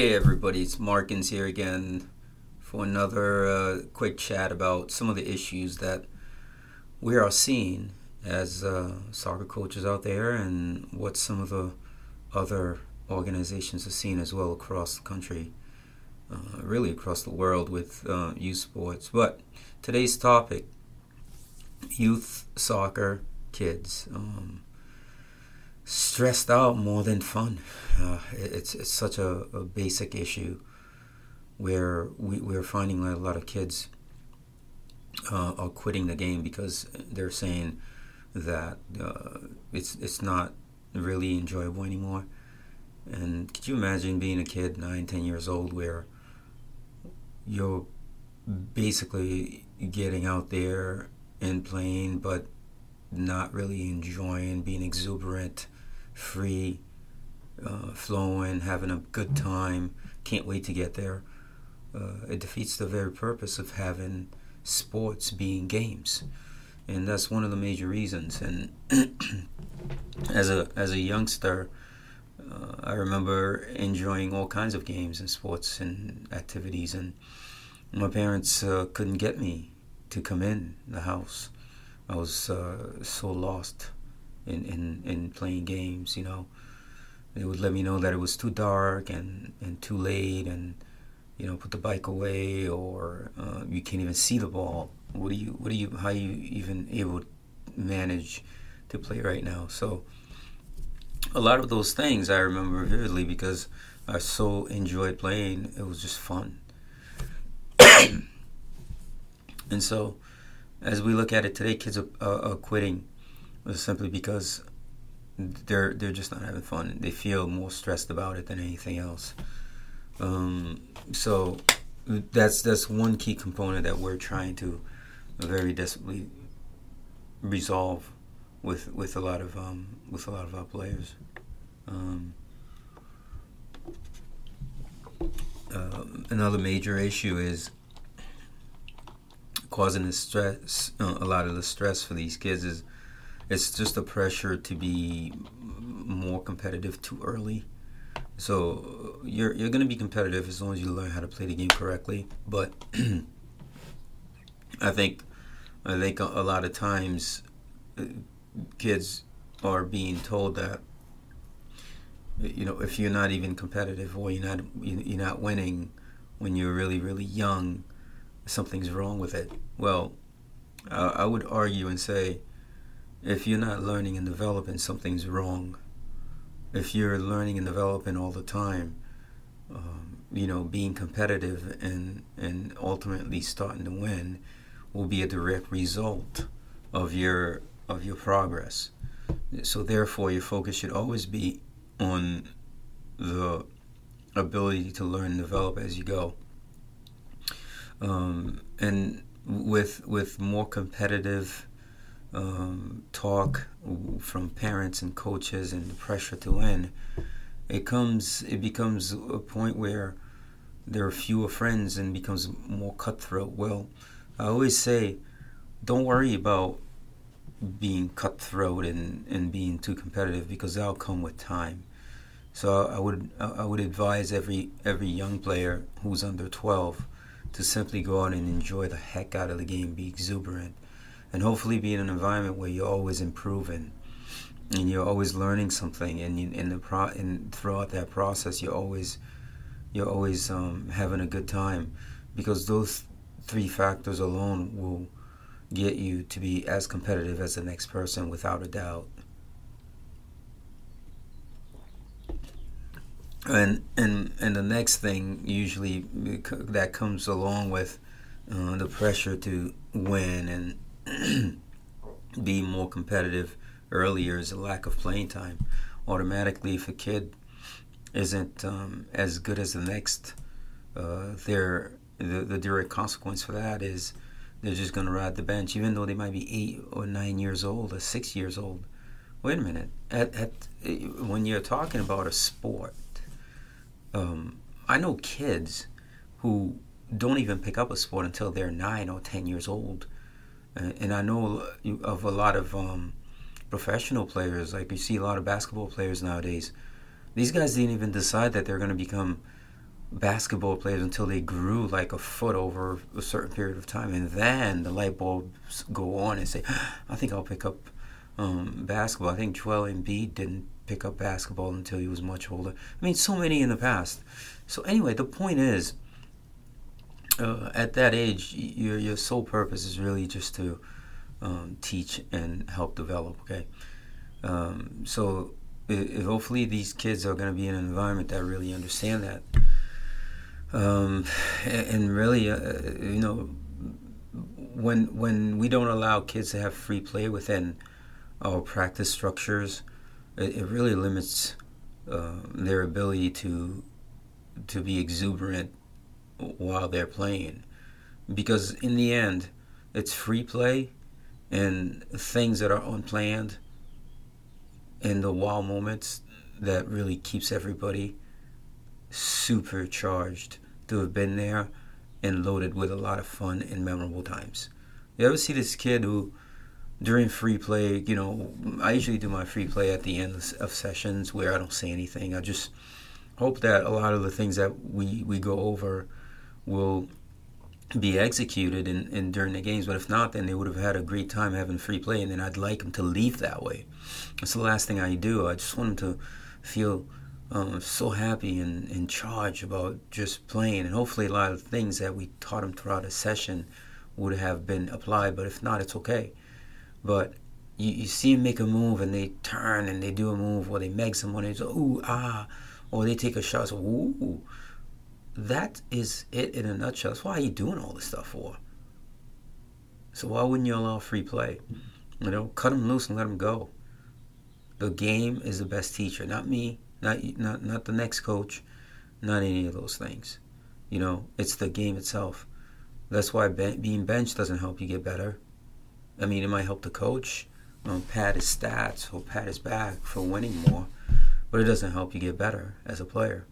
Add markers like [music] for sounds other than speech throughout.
Hey everybody, it's Markins here again for another uh, quick chat about some of the issues that we are seeing as uh, soccer coaches out there and what some of the other organizations are seeing as well across the country, uh, really across the world with uh, youth sports. But today's topic youth soccer kids. Um, stressed out more than fun. Uh, it's it's such a, a basic issue where we, we're finding that a lot of kids uh, are quitting the game because they're saying that uh, it's it's not really enjoyable anymore. And could you imagine being a kid, nine, ten years old, where you're basically getting out there and playing, but not really enjoying, being exuberant, free, uh, flowing, having a good time, can't wait to get there. Uh, it defeats the very purpose of having sports being games, and that's one of the major reasons. And [clears throat] as a as a youngster, uh, I remember enjoying all kinds of games and sports and activities, and my parents uh, couldn't get me to come in the house. I was uh, so lost in, in, in playing games, you know. They would let me know that it was too dark and, and too late and, you know, put the bike away or uh, you can't even see the ball. What do you, what do you, how you even able to manage to play right now? So a lot of those things I remember vividly because I so enjoyed playing. It was just fun. [coughs] and so as we look at it today, kids are, are quitting simply because they're they're just not having fun. They feel more stressed about it than anything else. Um, so that's that's one key component that we're trying to very desperately resolve with with a lot of um, with a lot of our players. Um, uh, another major issue is causing the stress. Uh, a lot of the stress for these kids is it's just a pressure to be more competitive too early. So you're you're going to be competitive as long as you learn how to play the game correctly. But [clears throat] I think I think a, lot of times uh, kids are being told that you know if you're not even competitive or you're not you're not winning when you're really really young, something's wrong with it. Well, I would argue and say if you're not learning and developing, something's wrong. If you're learning and developing all the time, um, you know, being competitive and and ultimately starting to win will be a direct result of your of your progress. So therefore, your focus should always be on the ability to learn and develop as you go. Um, and with with more competitive um, talk from parents and coaches and the pressure to win, it comes it becomes a point where there are fewer friends and becomes more cutthroat. Well, I always say, don't worry about being cutthroat and, and being too competitive because that'll come with time. So I would I would advise every every young player who's under 12 to simply go out and enjoy the heck out of the game, be exuberant, and hopefully be in an environment where you're always improving and you're always learning something and you, in the pro and throughout that process you're always you're always um, having a good time because those three factors alone will get you to be as competitive as the next person without a doubt. And and and the next thing usually that comes along with uh, the pressure to win and [clears throat] be more competitive earlier is a lack of playing time. Automatically, if a kid isn't um, as good as the next, uh, the, the direct consequence for that is they're just going to ride the bench, even though they might be eight or nine years old or six years old. Wait a minute. At, at when you're talking about a sport, um, I know kids who don't even pick up a sport until they're nine or ten years old and I know of a lot of um, professional players. Like you see a lot of basketball players nowadays. These guys didn't even decide that they're going to become basketball players until they grew like a foot over a certain period of time, and then the light bulbs go on and say, "I think I'll pick up um, basketball." I think Joel Embiid didn't pick up basketball until he was much older. I mean, so many in the past. So anyway, the point is, uh, at that age, your your sole purpose is really just to um, teach and help develop. Okay, um, so hopefully these kids are going to be in an environment that really understand that um, and really uh, you know when when we don't allow kids to have free play within our practice structures it, it really limits uh, their ability to to be exuberant while they're playing because in the end it's free play and things that are unplanned in the wow moments that really keeps everybody supercharged to have been there and loaded with a lot of fun and memorable times. You ever see this kid who, during free play, you know, I usually do my free play at the end of sessions where I don't say anything. I just hope that a lot of the things that we, we go over will be executed in, in during the games. But if not, then they would have had a great time having free play, and then I'd like them to leave that way. That's the last thing I do. I just want them to feel um, so happy and in charge about just playing, and hopefully a lot of things that we taught them throughout a session would have been applied. But if not, it's okay. But you, you see them make a move, and they turn and they do a move, or they make someone, and it's ooh ah, or they take a shot, so ooh that is it in a nutshell. That's why you doing all this stuff for? So why wouldn't you allow free play? You know, cut them loose and let them go. The game is the best teacher, not me, not not not the next coach, not any of those things. You know, it's the game itself. That's why ben- being benched doesn't help you get better. I mean, it might help the coach um, pad his stats or pat his back for winning more, but it doesn't help you get better as a player.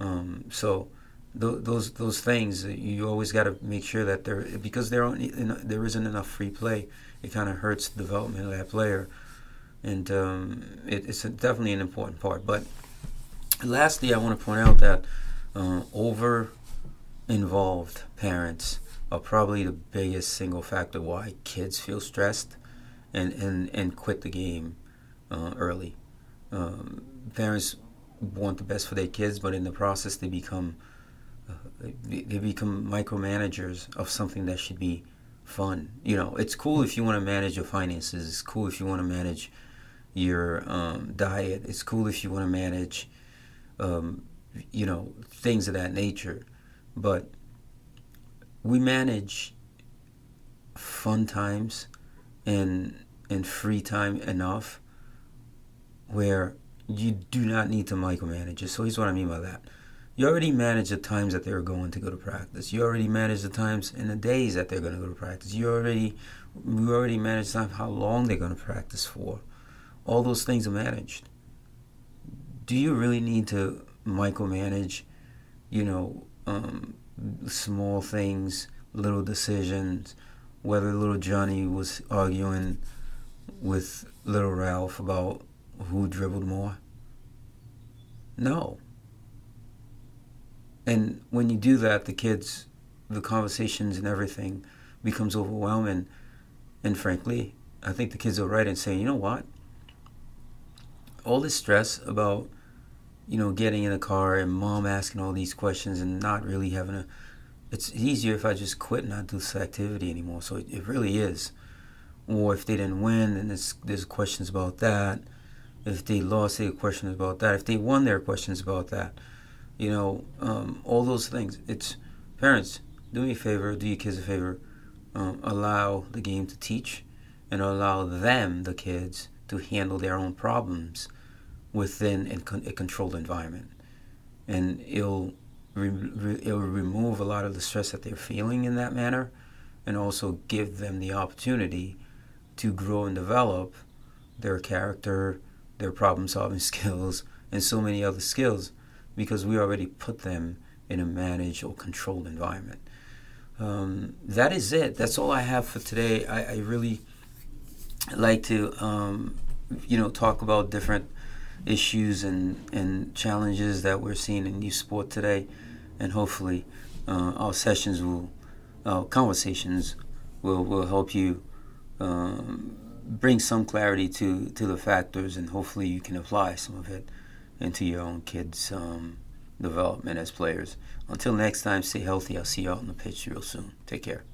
Um, so those those things you always got to make sure that there because there aren't there isn't enough free play. It kind of hurts the development of that player, and um, it, it's a, definitely an important part. But lastly, I want to point out that uh, over involved parents are probably the biggest single factor why kids feel stressed and and, and quit the game uh, early. Um, parents want the best for their kids, but in the process, they become they become micromanagers of something that should be fun. You know, it's cool if you want to manage your finances. It's cool if you want to manage your um, diet. It's cool if you want to manage, um, you know, things of that nature. But we manage fun times and and free time enough where you do not need to micromanage. So here's what I mean by that you already manage the times that they're going to go to practice. You already manage the times and the days that they're going to go to practice. You already you already manage time how long they're going to practice for. All those things are managed. Do you really need to micromanage, you know, um, small things, little decisions, whether little Johnny was arguing with little Ralph about who dribbled more? No and when you do that, the kids, the conversations and everything becomes overwhelming. And frankly, I think the kids are right in saying, you know what? All this stress about, you know, getting in a car and mom asking all these questions and not really having a. It's easier if I just quit and not do this activity anymore. So it, it really is. Or if they didn't win, then there's, there's questions about that. If they lost, there are questions about that. If they won, there are questions about that you know, um, all those things. It's parents, do me a favor, do your kids a favor, um, allow the game to teach and allow them, the kids, to handle their own problems within a controlled environment. And it'll, re- it'll remove a lot of the stress that they're feeling in that manner and also give them the opportunity to grow and develop their character, their problem solving [laughs] skills, and so many other skills because we already put them in a managed or controlled environment. Um, that is it. That's all I have for today. I, I really like to, um, you know, talk about different issues and, and challenges that we're seeing in youth sport today. and hopefully uh, our sessions will, our conversations will will help you um, bring some clarity to to the factors, and hopefully you can apply some of it into your own kids' um, development as players. Until next time, stay healthy. I'll see out on the pitch real soon. Take care.